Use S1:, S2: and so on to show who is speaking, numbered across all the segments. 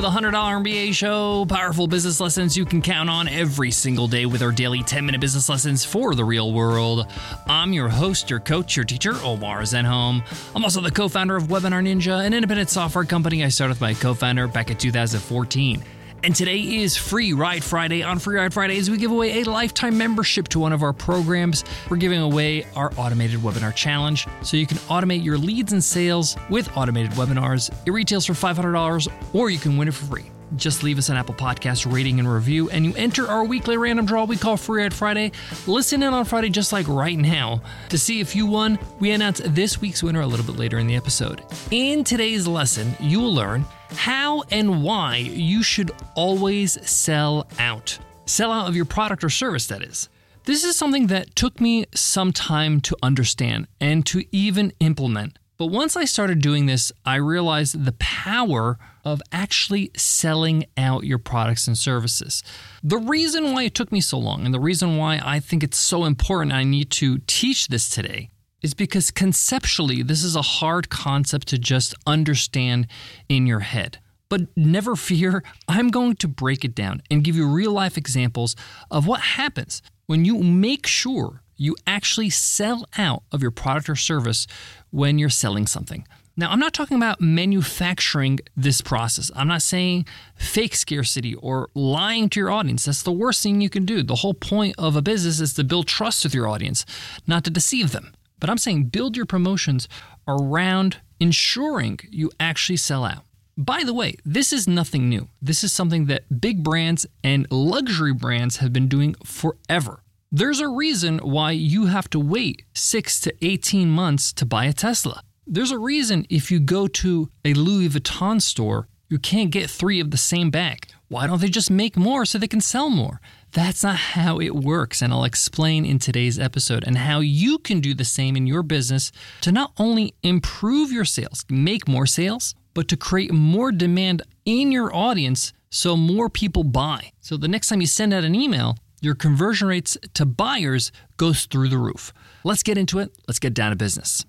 S1: the $100 MBA show. Powerful business lessons you can count on every single day with our daily 10 minute business lessons for the real world. I'm your host, your coach, your teacher, Omar Zenhom. I'm also the co founder of Webinar Ninja, an independent software company I started with my co founder back in 2014. And today is Free Ride Friday. On Free Ride Fridays, we give away a lifetime membership to one of our programs. We're giving away our automated webinar challenge so you can automate your leads and sales with automated webinars. It retails for $500 or you can win it for free. Just leave us an Apple Podcast rating and review, and you enter our weekly random draw we call Free Ride Friday. Listen in on Friday, just like right now, to see if you won. We announce this week's winner a little bit later in the episode. In today's lesson, you will learn how and why you should always sell out. Sell out of your product or service, that is. This is something that took me some time to understand and to even implement. But once I started doing this, I realized the power of actually selling out your products and services. The reason why it took me so long and the reason why I think it's so important I need to teach this today is because conceptually, this is a hard concept to just understand in your head. But never fear, I'm going to break it down and give you real life examples of what happens when you make sure you actually sell out of your product or service when you're selling something. Now, I'm not talking about manufacturing this process. I'm not saying fake scarcity or lying to your audience. That's the worst thing you can do. The whole point of a business is to build trust with your audience, not to deceive them. But I'm saying build your promotions around ensuring you actually sell out. By the way, this is nothing new. This is something that big brands and luxury brands have been doing forever. There's a reason why you have to wait 6 to 18 months to buy a Tesla. There's a reason if you go to a Louis Vuitton store, you can't get 3 of the same bag. Why don't they just make more so they can sell more? That's not how it works, and I'll explain in today's episode and how you can do the same in your business to not only improve your sales, make more sales, but to create more demand in your audience so more people buy. So the next time you send out an email, your conversion rates to buyers goes through the roof. Let's get into it. Let's get down to business.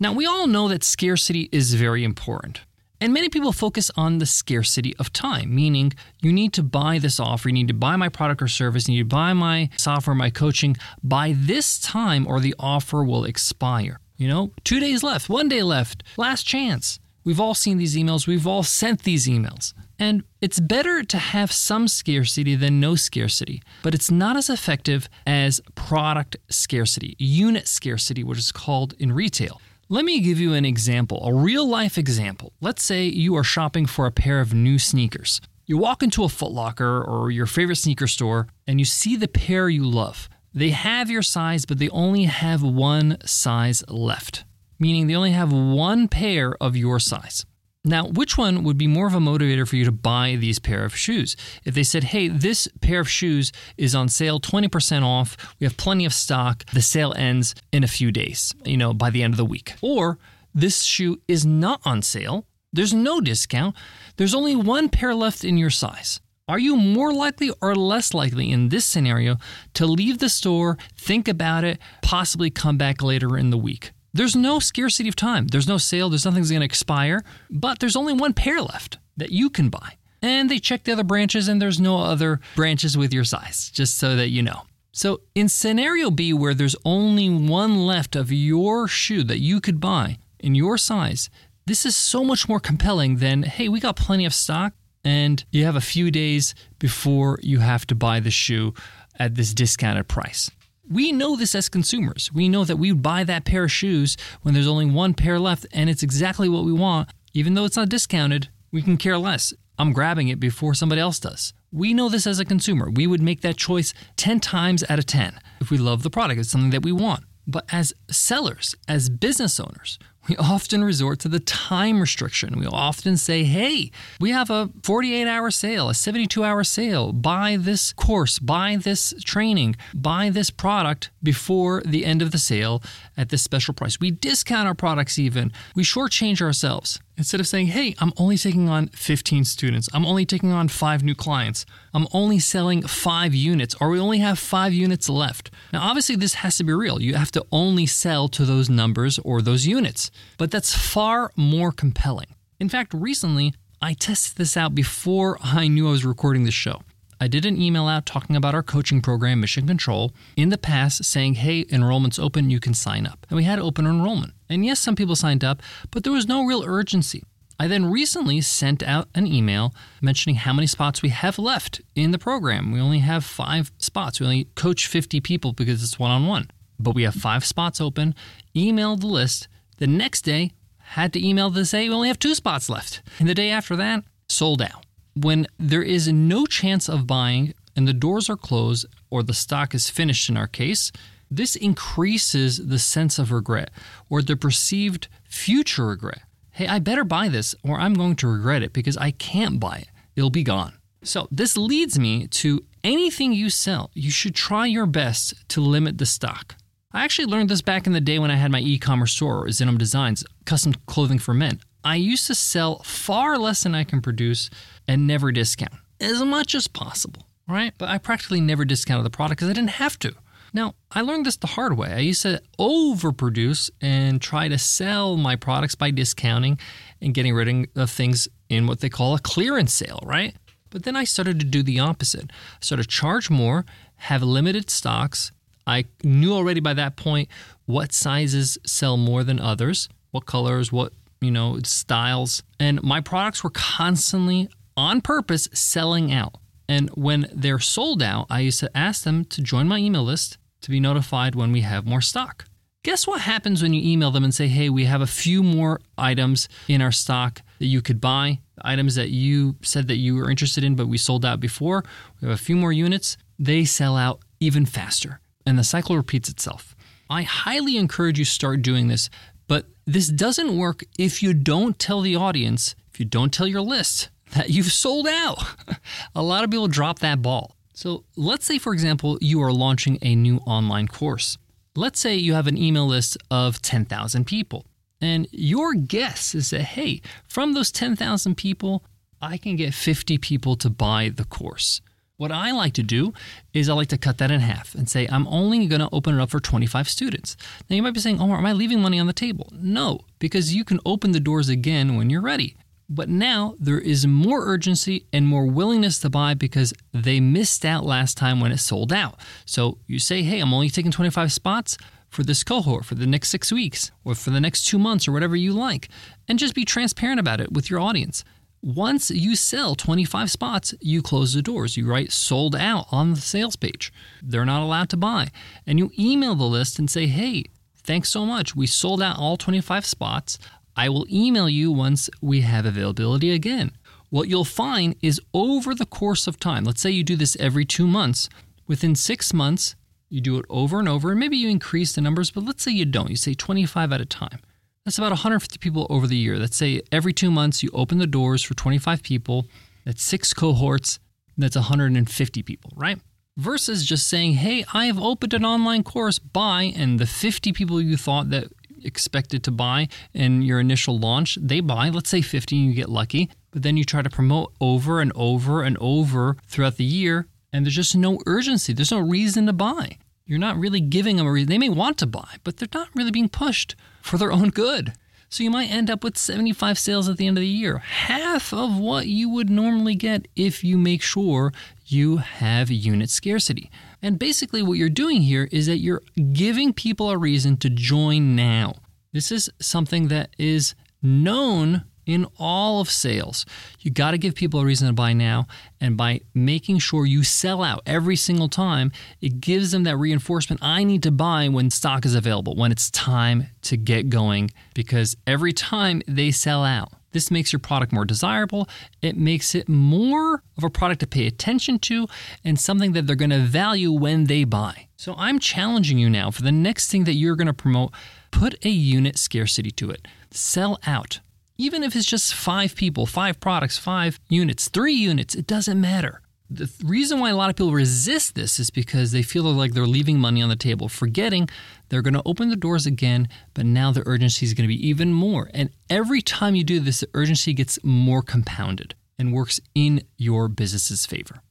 S1: Now, we all know that scarcity is very important. And many people focus on the scarcity of time, meaning you need to buy this offer, you need to buy my product or service, you need to buy my software, my coaching by this time, or the offer will expire. You know, two days left, one day left, last chance. We've all seen these emails, we've all sent these emails. And it's better to have some scarcity than no scarcity, but it's not as effective as product scarcity, unit scarcity, which is called in retail. Let me give you an example, a real life example. Let's say you are shopping for a pair of new sneakers. You walk into a Foot Locker or your favorite sneaker store and you see the pair you love. They have your size, but they only have one size left, meaning they only have one pair of your size. Now, which one would be more of a motivator for you to buy these pair of shoes? If they said, hey, this pair of shoes is on sale 20% off, we have plenty of stock, the sale ends in a few days, you know, by the end of the week. Or this shoe is not on sale, there's no discount, there's only one pair left in your size. Are you more likely or less likely in this scenario to leave the store, think about it, possibly come back later in the week? There's no scarcity of time. There's no sale. There's nothing's going to expire, but there's only one pair left that you can buy. And they check the other branches, and there's no other branches with your size, just so that you know. So, in scenario B, where there's only one left of your shoe that you could buy in your size, this is so much more compelling than, hey, we got plenty of stock, and you have a few days before you have to buy the shoe at this discounted price. We know this as consumers. We know that we buy that pair of shoes when there's only one pair left and it's exactly what we want. Even though it's not discounted, we can care less. I'm grabbing it before somebody else does. We know this as a consumer. We would make that choice 10 times out of 10 if we love the product. It's something that we want. But as sellers, as business owners, we often resort to the time restriction. We often say, hey, we have a 48 hour sale, a 72 hour sale. Buy this course, buy this training, buy this product before the end of the sale at this special price. We discount our products even. We shortchange ourselves. Instead of saying, hey, I'm only taking on 15 students, I'm only taking on five new clients, I'm only selling five units, or we only have five units left. Now, obviously, this has to be real. You have to only sell to those numbers or those units, but that's far more compelling. In fact, recently, I tested this out before I knew I was recording the show. I did an email out talking about our coaching program, Mission Control, in the past saying, hey, enrollment's open, you can sign up. And we had open enrollment. And yes, some people signed up, but there was no real urgency. I then recently sent out an email mentioning how many spots we have left in the program. We only have five spots. We only coach 50 people because it's one on one, but we have five spots open. Emailed the list. The next day, had to email to say we only have two spots left. And the day after that, sold out. When there is no chance of buying and the doors are closed or the stock is finished in our case, this increases the sense of regret or the perceived future regret hey, I better buy this or I'm going to regret it because I can't buy it. It'll be gone. So, this leads me to anything you sell, you should try your best to limit the stock. I actually learned this back in the day when I had my e commerce store, Zenhom Designs, custom clothing for men. I used to sell far less than I can produce and never discount as much as possible, right? But I practically never discounted the product because I didn't have to. Now, I learned this the hard way. I used to overproduce and try to sell my products by discounting and getting rid of things in what they call a clearance sale, right? But then I started to do the opposite. I started to charge more, have limited stocks. I knew already by that point what sizes sell more than others, what colors, what, you know, styles. And my products were constantly on purpose selling out. And when they're sold out, I used to ask them to join my email list to be notified when we have more stock. Guess what happens when you email them and say, hey, we have a few more items in our stock that you could buy, items that you said that you were interested in, but we sold out before. We have a few more units. They sell out even faster, and the cycle repeats itself. I highly encourage you start doing this, but this doesn't work if you don't tell the audience, if you don't tell your list that you've sold out. a lot of people drop that ball. So let's say, for example, you are launching a new online course. Let's say you have an email list of 10,000 people, and your guess is that, hey, from those 10,000 people, I can get 50 people to buy the course. What I like to do is I like to cut that in half and say, I'm only going to open it up for 25 students. Now you might be saying, oh, am I leaving money on the table? No, because you can open the doors again when you're ready. But now there is more urgency and more willingness to buy because they missed out last time when it sold out. So you say, hey, I'm only taking 25 spots for this cohort for the next six weeks or for the next two months or whatever you like. And just be transparent about it with your audience. Once you sell 25 spots, you close the doors. You write sold out on the sales page. They're not allowed to buy. And you email the list and say, hey, thanks so much. We sold out all 25 spots. I will email you once we have availability again. What you'll find is over the course of time, let's say you do this every two months, within six months, you do it over and over, and maybe you increase the numbers, but let's say you don't. You say 25 at a time. That's about 150 people over the year. Let's say every two months you open the doors for 25 people. That's six cohorts. That's 150 people, right? Versus just saying, hey, I have opened an online course, buy, and the 50 people you thought that expected to buy in your initial launch, they buy, let's say 50 and you get lucky, but then you try to promote over and over and over throughout the year, and there's just no urgency. There's no reason to buy. You're not really giving them a reason. They may want to buy, but they're not really being pushed for their own good. So you might end up with 75 sales at the end of the year, half of what you would normally get if you make sure you have unit scarcity. And basically, what you're doing here is that you're giving people a reason to join now. This is something that is known in all of sales. You got to give people a reason to buy now. And by making sure you sell out every single time, it gives them that reinforcement I need to buy when stock is available, when it's time to get going, because every time they sell out, this makes your product more desirable. It makes it more of a product to pay attention to and something that they're going to value when they buy. So I'm challenging you now for the next thing that you're going to promote, put a unit scarcity to it. Sell out. Even if it's just five people, five products, five units, three units, it doesn't matter. The reason why a lot of people resist this is because they feel like they're leaving money on the table, forgetting they're going to open the doors again, but now the urgency is going to be even more. And every time you do this, the urgency gets more compounded and works in your business's favor.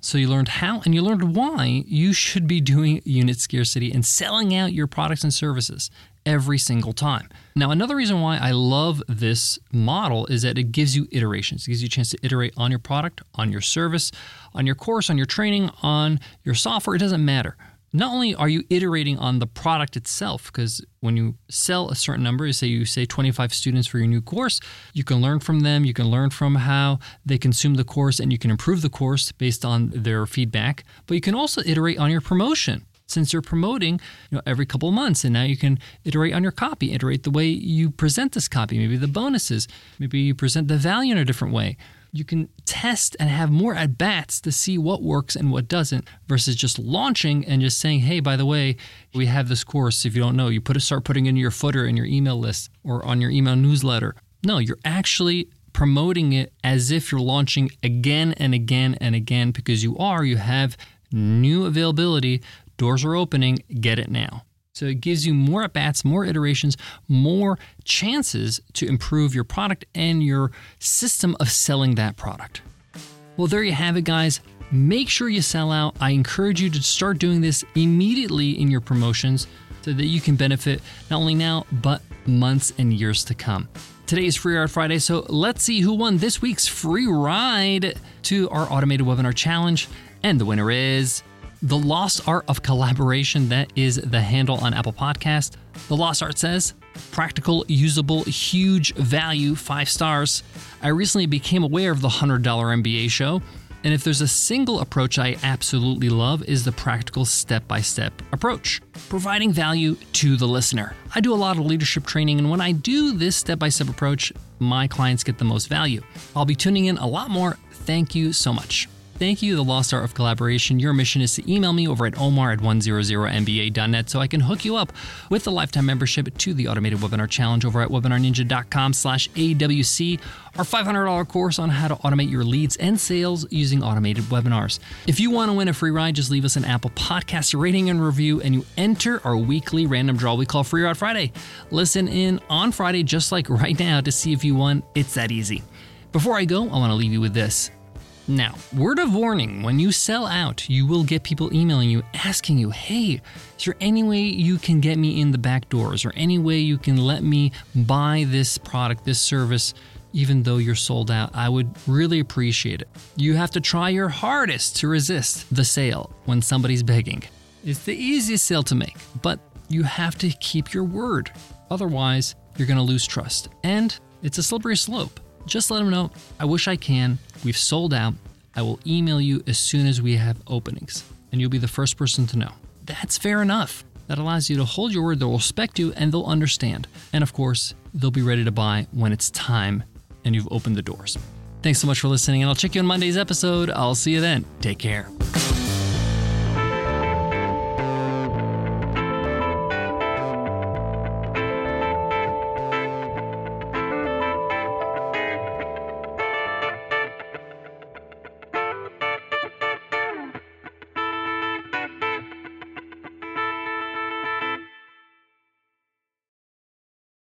S1: So you learned how and you learned why you should be doing unit scarcity and selling out your products and services every single time. Now, another reason why I love this model is that it gives you iterations. It gives you a chance to iterate on your product, on your service, on your course, on your training, on your software. It doesn't matter not only are you iterating on the product itself, because when you sell a certain number, say you say 25 students for your new course, you can learn from them, you can learn from how they consume the course, and you can improve the course based on their feedback. But you can also iterate on your promotion. Since you're promoting you know, every couple of months, and now you can iterate on your copy, iterate the way you present this copy, maybe the bonuses, maybe you present the value in a different way you can test and have more at bats to see what works and what doesn't versus just launching and just saying, hey, by the way, we have this course. If you don't know, you put it, start putting in your footer in your email list or on your email newsletter. No, you're actually promoting it as if you're launching again and again and again because you are, you have new availability, doors are opening, get it now. So it gives you more at bats, more iterations, more chances to improve your product and your system of selling that product. Well, there you have it, guys. Make sure you sell out. I encourage you to start doing this immediately in your promotions so that you can benefit not only now, but months and years to come. Today is Free Ride Friday, so let's see who won this week's free ride to our automated webinar challenge. And the winner is the Lost Art of Collaboration, that is the handle on Apple Podcast. The Lost Art says, practical, usable, huge value, five stars. I recently became aware of the $100 MBA show, and if there's a single approach I absolutely love is the practical step-by-step approach, providing value to the listener. I do a lot of leadership training, and when I do this step-by-step approach, my clients get the most value. I'll be tuning in a lot more. Thank you so much. Thank you, the Lost Art of Collaboration. Your mission is to email me over at omar at 100mba.net so I can hook you up with a lifetime membership to the Automated Webinar Challenge over at webinarninja.com slash AWC, our $500 course on how to automate your leads and sales using automated webinars. If you want to win a free ride, just leave us an Apple Podcast rating and review, and you enter our weekly random draw we call Free Ride Friday. Listen in on Friday, just like right now, to see if you won. It's that easy. Before I go, I want to leave you with this. Now, word of warning when you sell out, you will get people emailing you asking you, hey, is there any way you can get me in the back doors or any way you can let me buy this product, this service? Even though you're sold out, I would really appreciate it. You have to try your hardest to resist the sale when somebody's begging. It's the easiest sale to make, but you have to keep your word. Otherwise, you're going to lose trust. And it's a slippery slope. Just let them know, I wish I can. We've sold out. I will email you as soon as we have openings, and you'll be the first person to know. That's fair enough. That allows you to hold your word, they'll respect you, and they'll understand. And of course, they'll be ready to buy when it's time and you've opened the doors. Thanks so much for listening, and I'll check you on Monday's episode. I'll see you then. Take care.